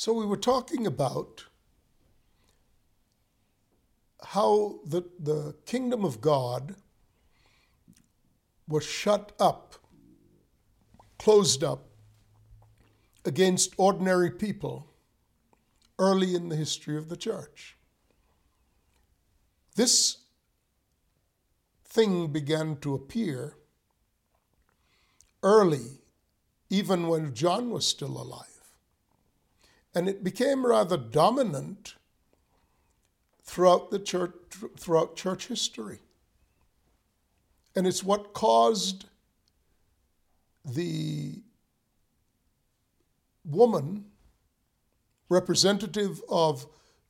So we were talking about how the, the kingdom of God was shut up, closed up against ordinary people early in the history of the church. This thing began to appear early, even when John was still alive. And it became rather dominant throughout the church throughout church history. And it's what caused the woman, representative of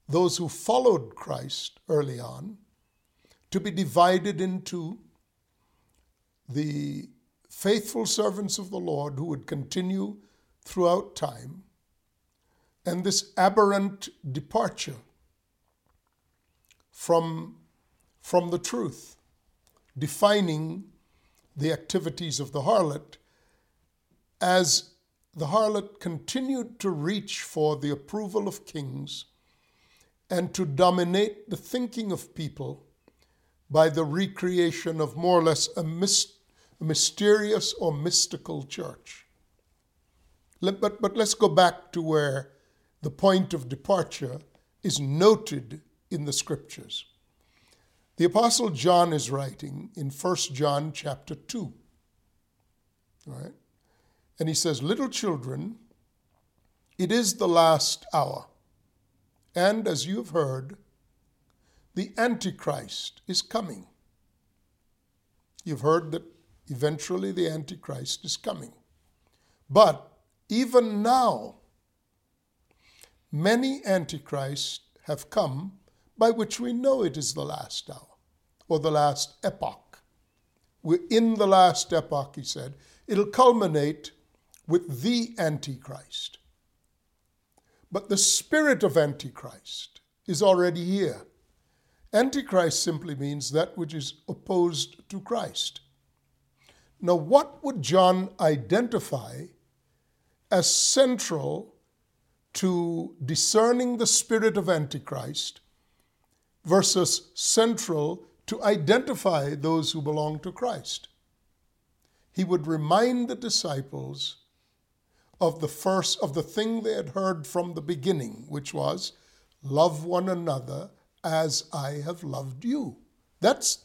those who followed Christ early on, to be divided into the faithful servants of the Lord who would continue throughout time, and this aberrant departure from, from the truth, defining the activities of the harlot as the harlot continued to reach for the approval of kings and to dominate the thinking of people by the recreation of more or less a, myst- a mysterious or mystical church. Let, but, but let's go back to where the point of departure is noted in the scriptures. The apostle John is writing in 1 John chapter 2. Right? And he says, Little children, it is the last hour. And as you have heard, the Antichrist is coming. You've heard that eventually the Antichrist is coming. But even now, many Antichrists have come by which we know it is the last hour or the last epoch. We're in the last epoch, he said. It'll culminate with the Antichrist. But the spirit of Antichrist is already here. Antichrist simply means that which is opposed to Christ. Now, what would John identify as central to discerning the spirit of Antichrist versus central to identify those who belong to Christ? He would remind the disciples of the first of the thing they had heard from the beginning, which was love one another as I have loved you. That's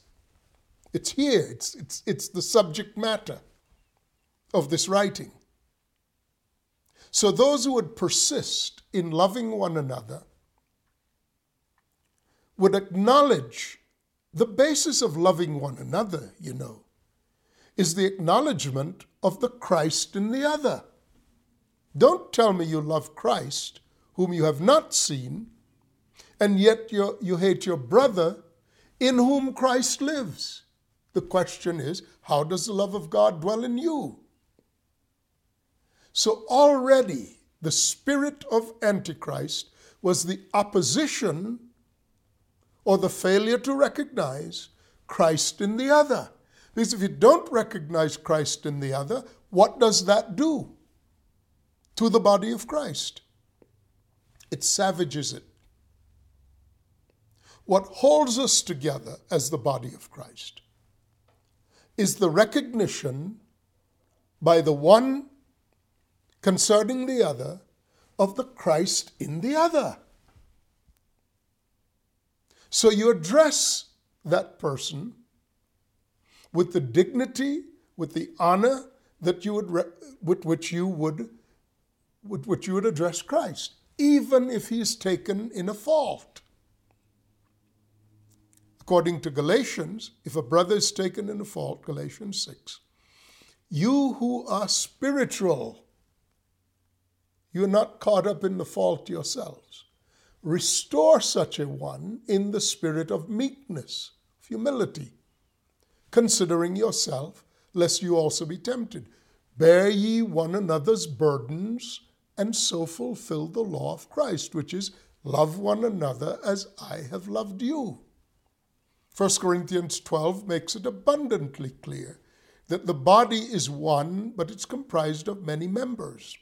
it's here. It's it's it's the subject matter of this writing. So those who would persist in loving one another would acknowledge the basis of loving one another, you know, is the acknowledgement of the Christ in the other. Don't tell me you love Christ, whom you have not seen, and yet you, hate your brother in whom Christ lives. The question is, how does the love of God dwell in you? So already the spirit of Antichrist was the opposition or the failure to recognize Christ in the other. Because if you don't recognize Christ in the other, what does that do? to the body of Christ. It savages it. What holds us together as the body of Christ is the recognition by the one concerning the other of the Christ in the other. So you address that person with the dignity, with the honor that you would with which you would with which you would address Christ, even if he is taken in a fault. According to Galatians, if a brother is taken in a fault, Galatians 6, you who are spiritual, you're not caught up in the fault yourselves. Restore such a one in the spirit of meekness, of humility, considering yourself, lest you also be tempted. Bear ye one another's burdens and so fulfill the law of Christ, which is love one another as I have loved you. 1 Corinthians 12 makes it abundantly clear that the body is one, but it's comprised of many members.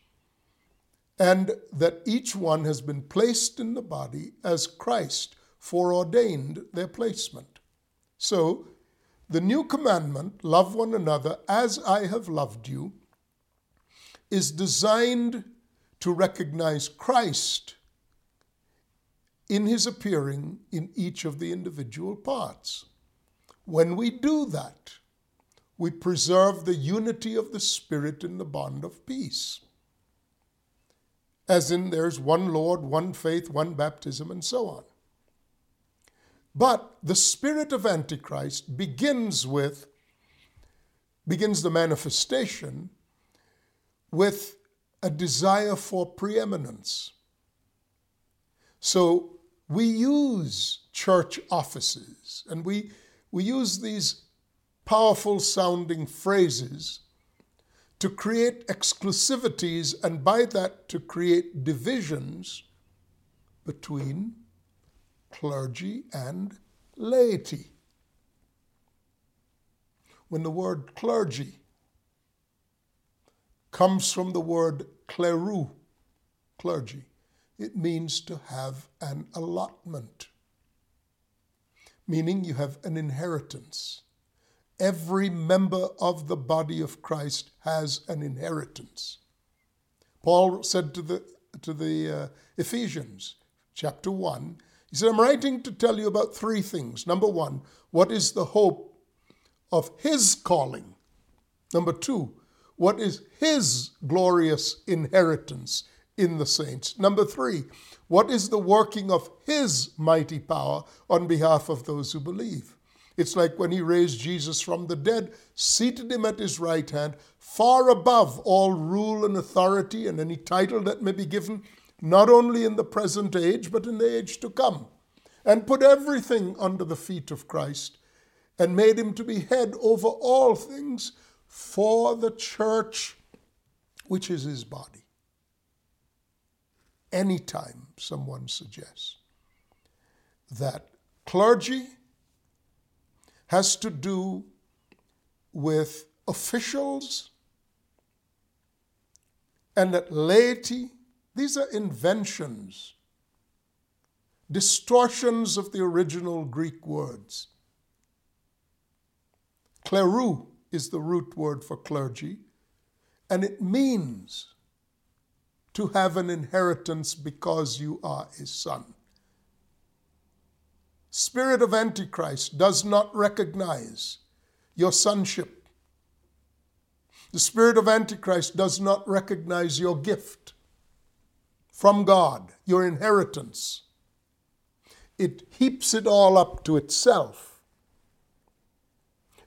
And that each one has been placed in the body as Christ foreordained their placement. So, the new commandment, love one another as I have loved you, is designed to recognize Christ in his appearing in each of the individual parts. When we do that, we preserve the unity of the Spirit in the bond of peace. As in, there's one Lord, one faith, one baptism, and so on. But the spirit of Antichrist begins with, begins the manifestation with a desire for preeminence. So we use church offices and we, we use these powerful sounding phrases to create exclusivities and by that to create divisions between clergy and laity. When the word clergy comes from the word kleru, clergy, it means to have an allotment, meaning you have an inheritance. Every member of the body of Christ has an inheritance. Paul said to the, to the uh, Ephesians, chapter 1, he said, I'm writing to tell you about three things. Number one, what is the hope of his calling? Number two, what is his glorious inheritance in the saints? Number three, what is the working of his mighty power on behalf of those who believe? It's like when he raised Jesus from the dead, seated him at his right hand, far above all rule and authority and any title that may be given, not only in the present age, but in the age to come, and put everything under the feet of Christ, and made him to be head over all things for the church, which is his body. Anytime someone suggests that clergy has to do with officials and that laity, these are inventions, distortions of the original Greek words. Kleru is the root word for clergy, and it means to have an inheritance because you are a son. Spirit of Antichrist does not recognize your sonship. The spirit of Antichrist does not recognize your gift from God, your inheritance. It heaps it all up to itself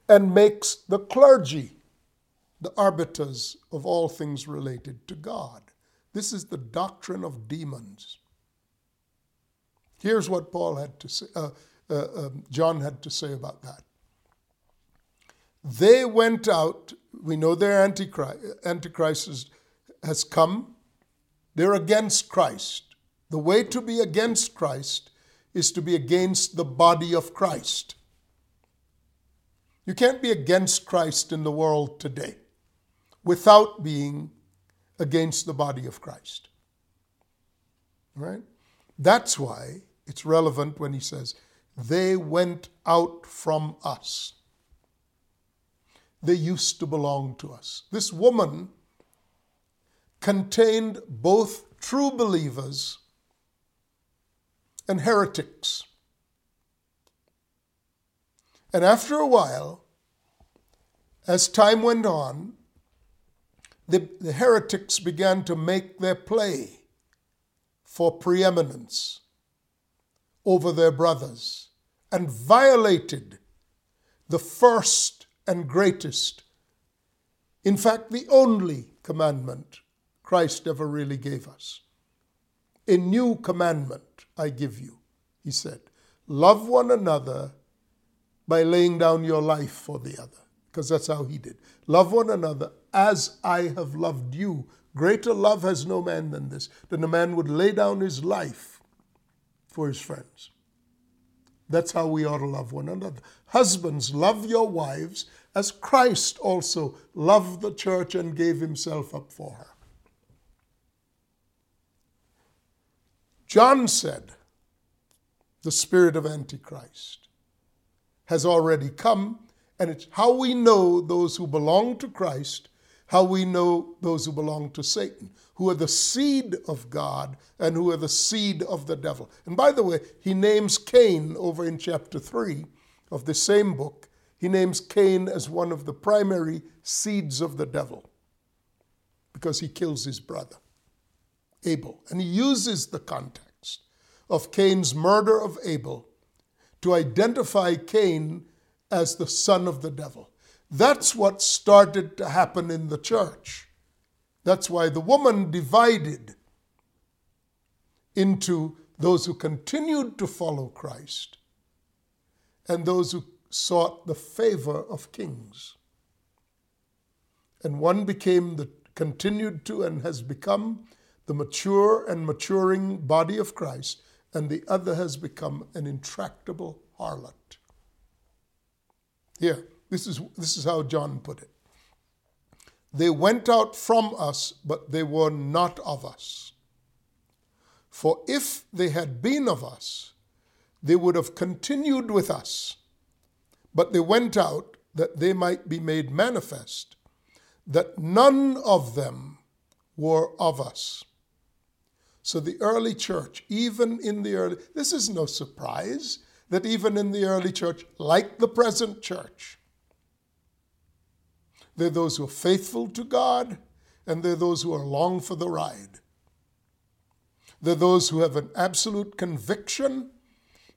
and makes the clergy the arbiters of all things related to God. This is the doctrine of demons. Here's what Paul had to say, uh, uh, um, John had to say about that. They went out, we know their antichrist, antichrist has come, they're against Christ. The way to be against Christ is to be against the body of Christ. You can't be against Christ in the world today without being against the body of Christ. Right? That's why it's relevant when he says, they went out from us. They used to belong to us. This woman contained both true believers and heretics. And after a while, as time went on, the, the heretics began to make their play for preeminence over their brothers and violated the first and greatest, in fact, the only commandment Christ ever really gave us. A new commandment I give you, he said. Love one another by laying down your life for the other, because that's how he did. Love one another as I have loved you. Greater love has no man than this, than a man would lay down his life for his friends. That's how we ought to love one another. Husbands, love your wives as Christ also loved the church and gave himself up for her. John said, the spirit of Antichrist has already come, and it's how we know those who belong to Christ, how we know those who belong to Satan, who are the seed of God and who are the seed of the devil. And by the way, he names Cain over in chapter 3 of the same book. He names Cain as one of the primary seeds of the devil because he kills his brother, Abel. And he uses the context of Cain's murder of Abel to identify Cain as the son of the devil. That's what started to happen in the church. That's why the woman divided into those who continued to follow Christ and those who sought the favor of kings. And one became the continued to and has become the mature and maturing body of Christ, and the other has become an intractable harlot. Here, this is, this is how John put it. They went out from us, but they were not of us. For if they had been of us, they would have continued with us. But they went out that they might be made manifest that none of them were of us. So the early church, even in the early, this is no surprise that even in the early church, like the present church, there are those who are faithful to God and they're those who are long for the ride. They're those who have an absolute conviction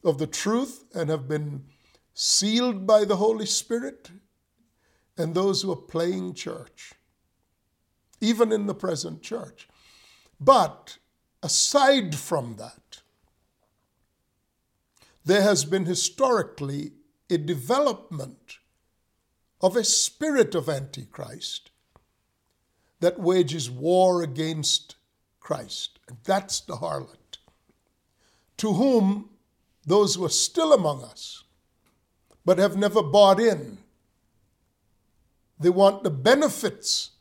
of the truth and have been sealed by the Holy Spirit and those who are playing church, even in the present church. But aside from that, there has been historically a development of a spirit of Antichrist that wages war against Christ. And that's the harlot, to whom those who are still among us, but have never bought in, they want the benefits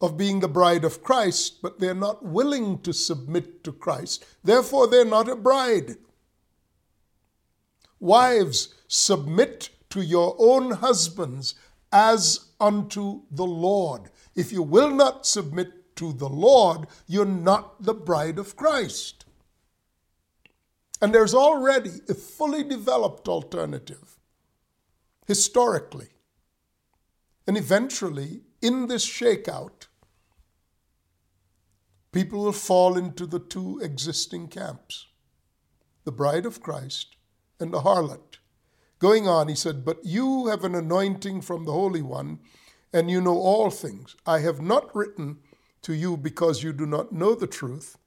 of being the bride of Christ, but they're not willing to submit to Christ. Therefore, they're not a bride. Wives, submit to your own husbands as unto the Lord. If you will not submit to the Lord, you're not the bride of Christ. And there's already a fully developed alternative historically. And eventually, in this shakeout, people will fall into the two existing camps the bride of Christ and the harlot. Going on, he said, But you have an anointing from the Holy One, and you know all things. I have not written to you because you do not know the truth,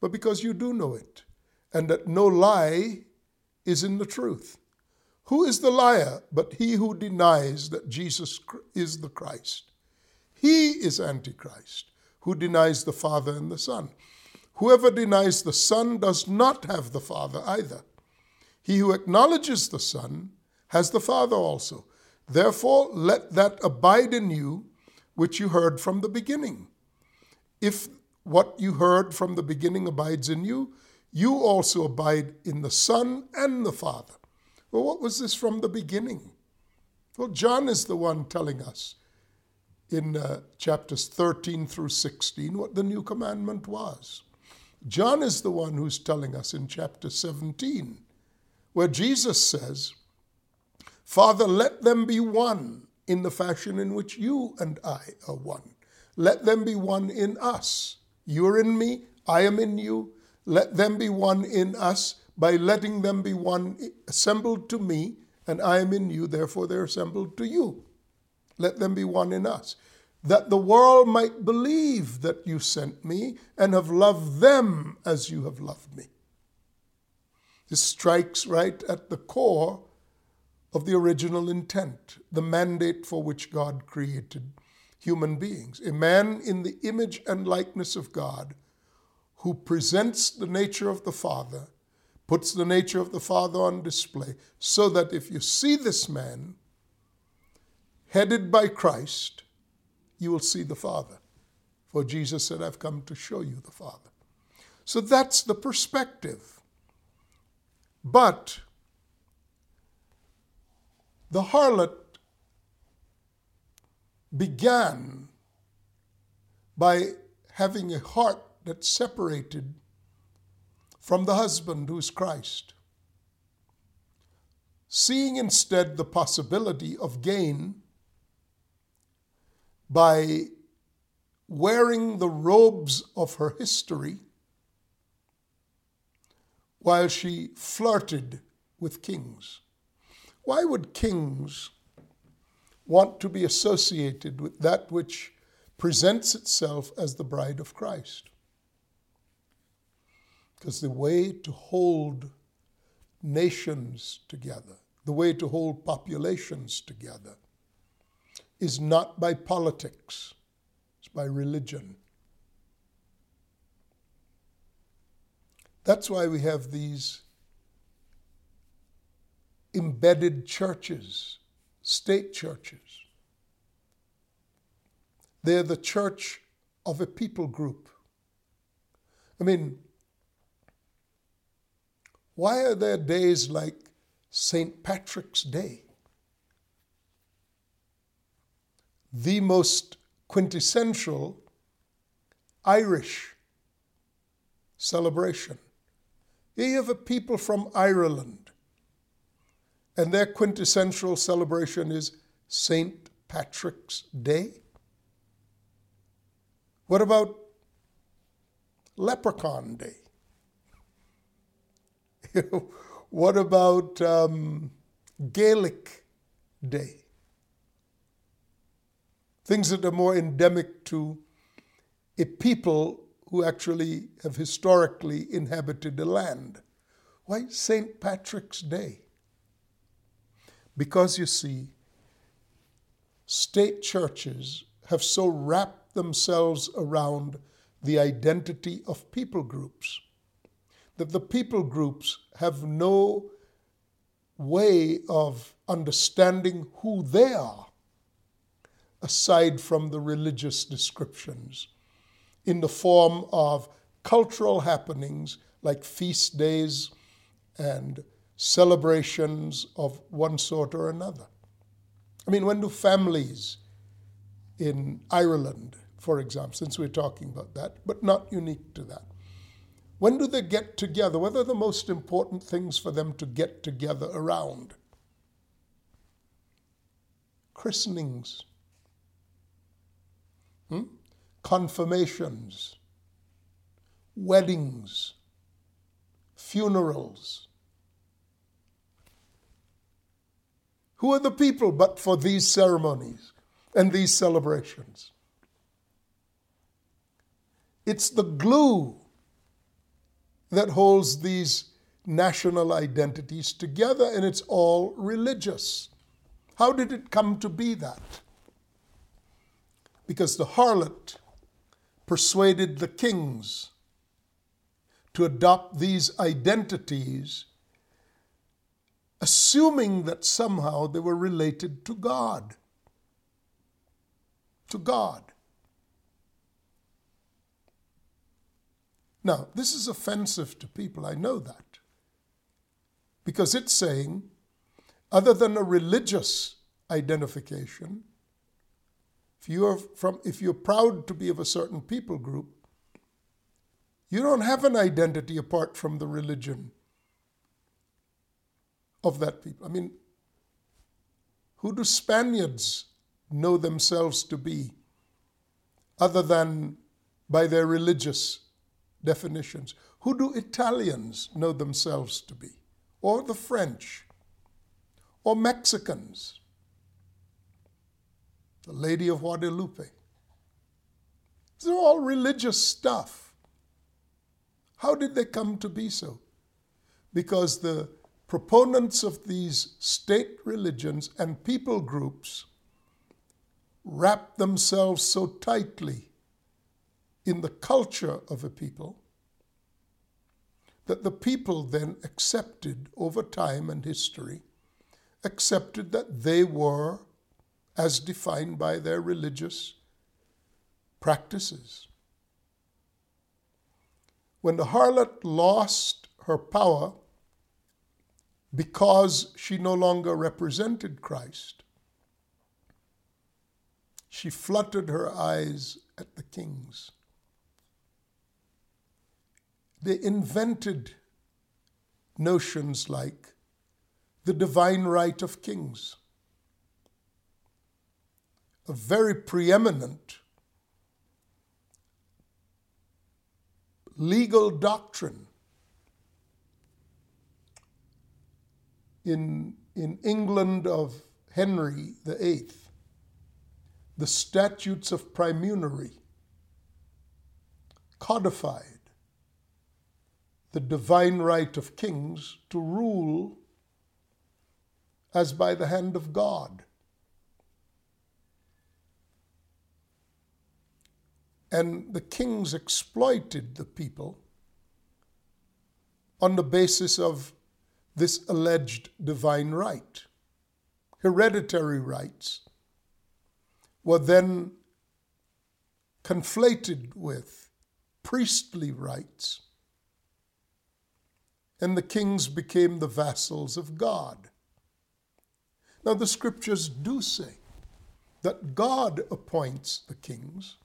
but because you do know it, and that no lie is in the truth. Who is the liar but he who denies that Jesus is the Christ? He is Antichrist, who denies the Father and the Son. Whoever denies the Son does not have the Father either. He who acknowledges the Son has the Father also. Therefore, let that abide in you which you heard from the beginning. If what you heard from the beginning abides in you, you also abide in the Son and the Father. Well, what was this from the beginning? Well, John is the one telling us in uh, chapters 13 through 16 what the new commandment was. John is the one who's telling us in chapter 17, where Jesus says, Father, let them be one in the fashion in which you and I are one. Let them be one in us. You're in me, I am in you. Let them be one in us by letting them be one assembled to me, and I am in you, therefore they're assembled to you. Let them be one in us. That the world might believe that you sent me and have loved them as you have loved me. This strikes right at the core of the original intent, the mandate for which God created human beings. A man in the image and likeness of God who presents the nature of the Father puts the nature of the Father on display, so that if you see this man headed by Christ, you will see the Father. For Jesus said, I've come to show you the Father. So that's the perspective. But the harlot began by having a heart that's separated from the husband who's Christ. Seeing instead the possibility of gain by wearing the robes of her history while she flirted with kings. Why would kings want to be associated with that which presents itself as the bride of Christ? Because the way to hold nations together, the way to hold populations together, is not by politics, it's by religion. That's why we have these embedded churches, state churches. They're the church of a people group. I mean, why are there days like St. Patrick's Day? The most quintessential Irish celebration. You have a people from Ireland, and their quintessential celebration is St. Patrick's Day. What about Leprechaun Day? what about um, Gaelic Day? Things that are more endemic to a people who actually have historically inhabited the land. Why St. Patrick's Day? Because you see, state churches have so wrapped themselves around the identity of people groups that the people groups have no way of understanding who they are aside from the religious descriptions in the form of cultural happenings like feast days and celebrations of one sort or another. I mean, when do families in Ireland, for example, since we're talking about that, but not unique to that, when do they get together? What are the most important things for them to get together around? Christenings, hmm? Confirmations, weddings, funerals. Who are the people but for these ceremonies and these celebrations? It's the glue that holds these national identities together, and it's all religious. How did it come to be that? Because the harlot persuaded the kings to adopt these identities, assuming that somehow they were related to God. To God. Now, this is offensive to people, I know that. Because it's saying, other than a religious identification, if you're, from, if you're proud to be of a certain people group, you don't have an identity apart from the religion of that people. I mean, who do Spaniards know themselves to be other than by their religious definitions. Who do Italians know themselves to be? Or the French? Or Mexicans? The Lady of Guadalupe. These are all religious stuff. How did they come to be so? Because the proponents of these state religions and people groups wrap themselves so tightly in the culture of a people that the people then accepted over time and history, accepted that they were as defined by their religious practices. when the harlot lost her power because she no longer represented Christ, she fluttered her eyes at the kings. They invented notions like the divine right of kings, very preeminent legal doctrine in, in England of Henry VIII, the statutes of praemunire codified the divine right of kings to rule as by the hand of God. And the kings exploited the people on the basis of this alleged divine right. Hereditary rights were then conflated with priestly rights, and the kings became the vassals of God. Now, the scriptures do say that God appoints the kings.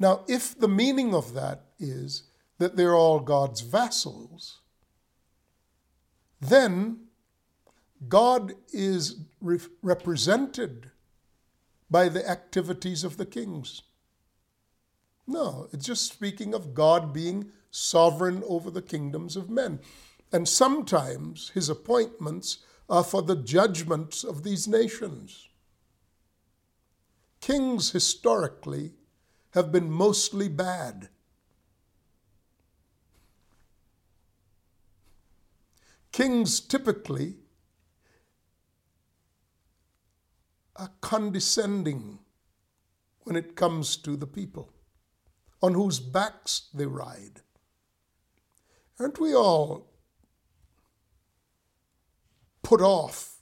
Now, if the meaning of that is that they're all God's vassals, then God is re- represented by the activities of the kings. No, it's just speaking of God being sovereign over the kingdoms of men. And sometimes his appointments are for the judgments of these nations. Kings historically have been mostly bad. Kings typically are condescending when it comes to the people on whose backs they ride. Aren't we all put off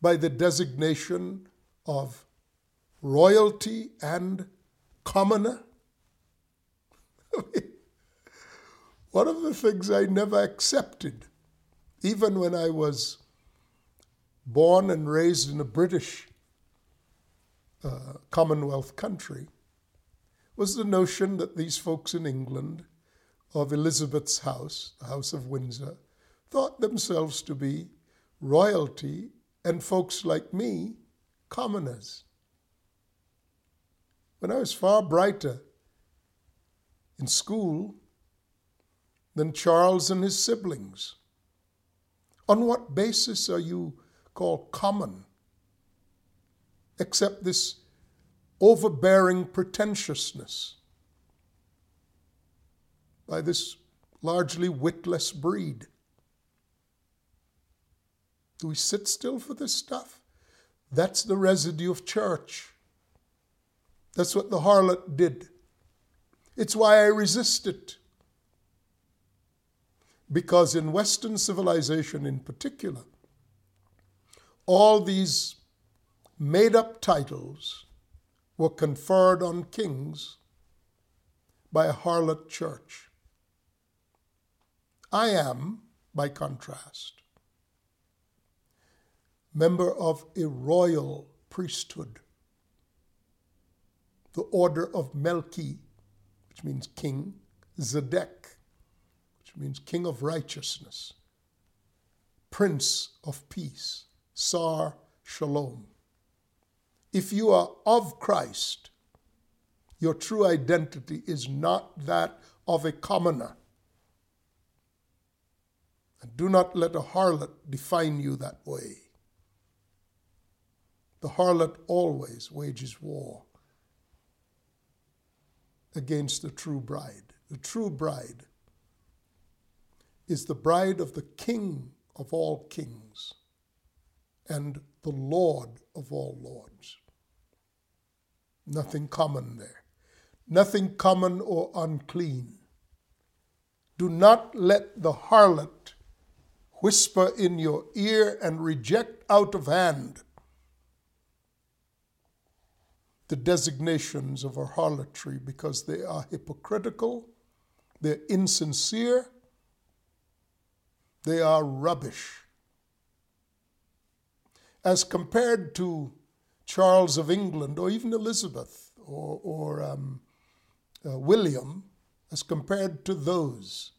by the designation of royalty and commoner? One of the things I never accepted, even when I was born and raised in a British uh, Commonwealth country, was the notion that these folks in England of Elizabeth's house, the House of Windsor, thought themselves to be royalty and folks like me, commoners. When I was far brighter in school than Charles and his siblings. On what basis are you called common? Except this overbearing pretentiousness by this largely witless breed. Do we sit still for this stuff? That's the residue of church. That's what the harlot did. It's why I resist it. Because in Western civilization in particular, all these made up titles were conferred on kings by a harlot church. I am, by contrast, member of a royal priesthood, the order of Melchi, which means king, Zedek, which means king of righteousness, prince of peace, Sar Shalom. If you are of Christ, your true identity is not that of a commoner. And do not let a harlot define you that way. The harlot always wages war against the true bride. The true bride is the bride of the King of all kings and the Lord of all lords. Nothing common there. Nothing common or unclean. Do not let the harlot whisper in your ear and reject out of hand the designations of harlotry because they are hypocritical they're insincere, they are rubbish. As compared to Charles of England or even Elizabeth or, or um, uh, William, as compared to those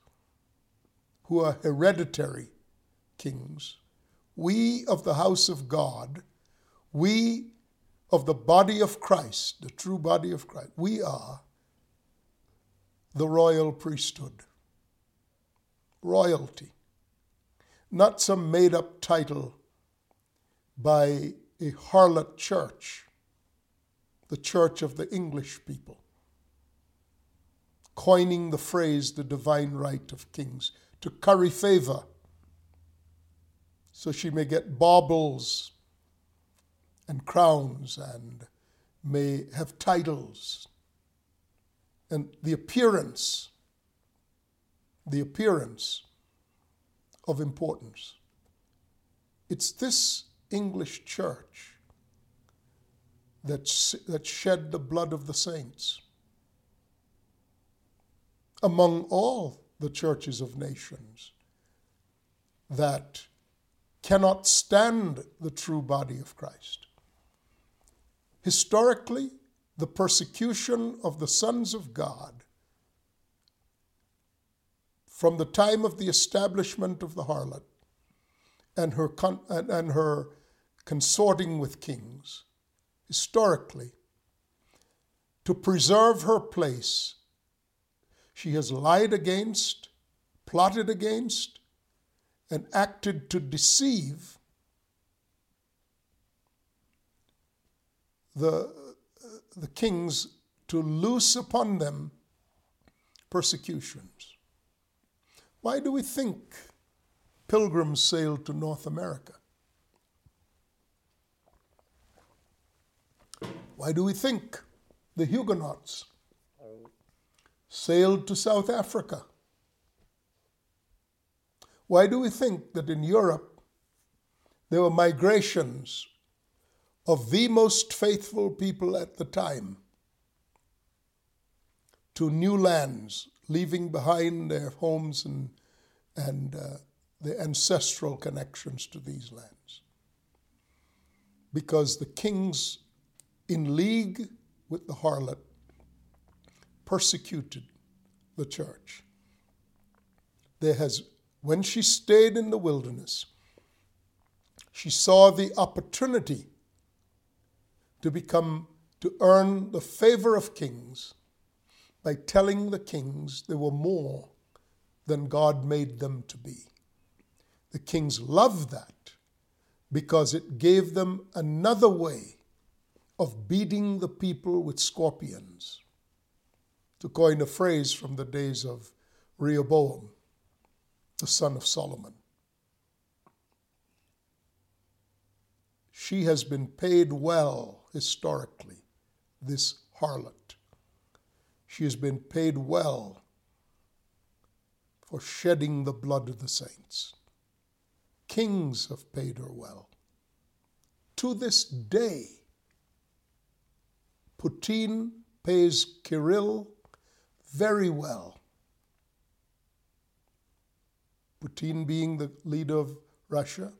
who are hereditary kings, we of the house of God, we of the body of Christ, the true body of Christ, we are the royal priesthood. Royalty. Not some made up title by a harlot church, the church of the English people, coining the phrase the divine right of kings to curry favor so she may get baubles and crowns and may have titles and the appearance the appearance of importance it's this english church that, that shed the blood of the saints among all the churches of nations that cannot stand the true body of Christ. Historically, the persecution of the sons of God from the time of the establishment of the harlot and her, con- and, her consorting with kings, historically, to preserve her place, she has lied against, plotted against, and acted to deceive the, the kings to loose upon them persecutions. Why do we think pilgrims sailed to North America? Why do we think the Huguenots sailed to South Africa? Why do we think that in Europe there were migrations of the most faithful people at the time to new lands, leaving behind their homes and, and uh, their ancestral connections to these lands? Because the kings, in league with the harlot, persecuted the church. There has when she stayed in the wilderness, she saw the opportunity to become, to earn the favor of kings by telling the kings they were more than God made them to be. The kings loved that because it gave them another way of beating the people with scorpions, to coin a phrase from the days of Rehoboam the son of Solomon. She has been paid well historically, this harlot. She has been paid well for shedding the blood of the saints. Kings have paid her well. To this day, Putin pays Kirill very well Putin being the leader of Russia,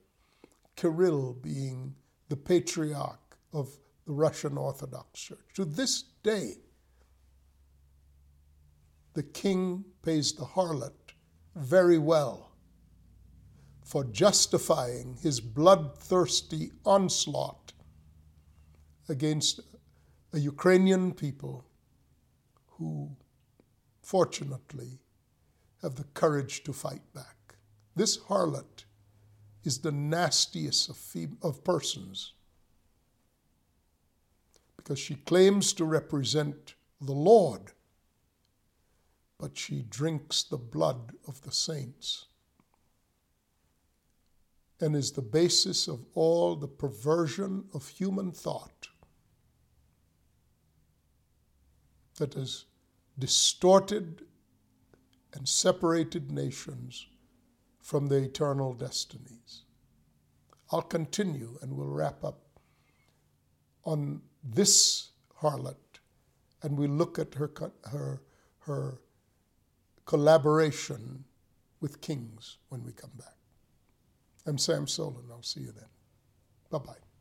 Kirill being the patriarch of the Russian Orthodox Church. To this day, the king pays the harlot very well for justifying his bloodthirsty onslaught against a Ukrainian people who, fortunately, have the courage to fight back. This harlot is the nastiest of, of persons because she claims to represent the Lord, but she drinks the blood of the saints and is the basis of all the perversion of human thought that has distorted and separated nations from their eternal destinies. I'll continue and we'll wrap up on this harlot and we look at her, her, her collaboration with kings when we come back. I'm Sam Soleyn. I'll see you then. Bye bye.